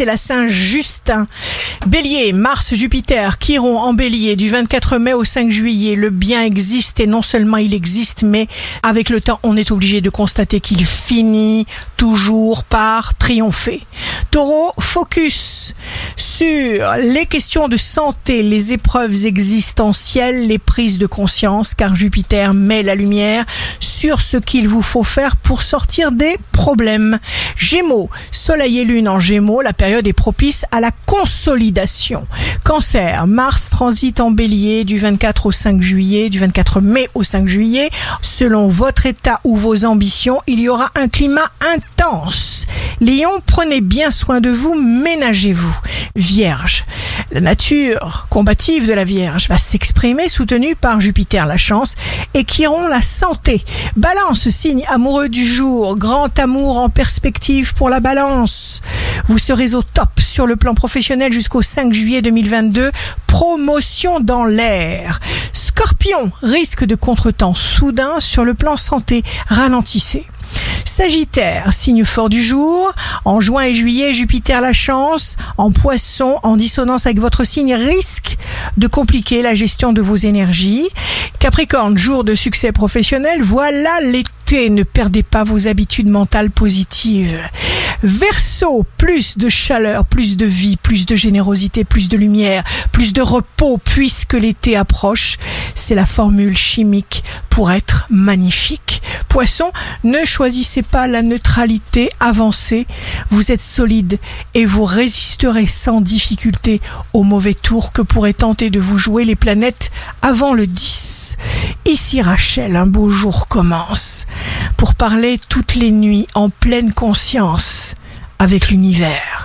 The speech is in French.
c'est la Saint-Justin. Bélier, Mars, Jupiter, Chiron en bélier du 24 mai au 5 juillet. Le bien existe et non seulement il existe, mais avec le temps, on est obligé de constater qu'il finit toujours par triompher. Taureau, focus sur les questions de santé, les épreuves existentielles, les prises de conscience, car Jupiter met la lumière sur ce qu'il vous faut faire pour sortir des problèmes. Gémeaux, Soleil et Lune en Gémeaux, la période est propice à la consolidation. Cancer, Mars transite en bélier du 24 au 5 juillet, du 24 mai au 5 juillet. Selon votre état ou vos ambitions, il y aura un climat intense. Lion, prenez bien soin de vous, ménagez-vous. Vierge, la nature combative de la Vierge va s'exprimer soutenue par Jupiter la chance et Chiron la santé. Balance, signe amoureux du jour, grand amour en perspective pour la balance. Vous serez au top sur le plan professionnel jusqu'au 5 juillet 2022. Promotion dans l'air. Scorpion, risque de contretemps soudain sur le plan santé. Ralentissez. Sagittaire, signe fort du jour. En juin et juillet, Jupiter la chance. En poisson, en dissonance avec votre signe, risque de compliquer la gestion de vos énergies. Capricorne, jour de succès professionnel. Voilà l'été. Ne perdez pas vos habitudes mentales positives. Verseau, plus de chaleur, plus de vie, plus de générosité, plus de lumière, plus de repos puisque l'été approche. C'est la formule chimique pour être magnifique. Poisson, ne choisissez pas la neutralité, avancée. Vous êtes solide et vous résisterez sans difficulté au mauvais tour que pourraient tenter de vous jouer les planètes avant le 10. Ici Rachel, un beau jour commence pour parler toutes les nuits en pleine conscience avec l'univers.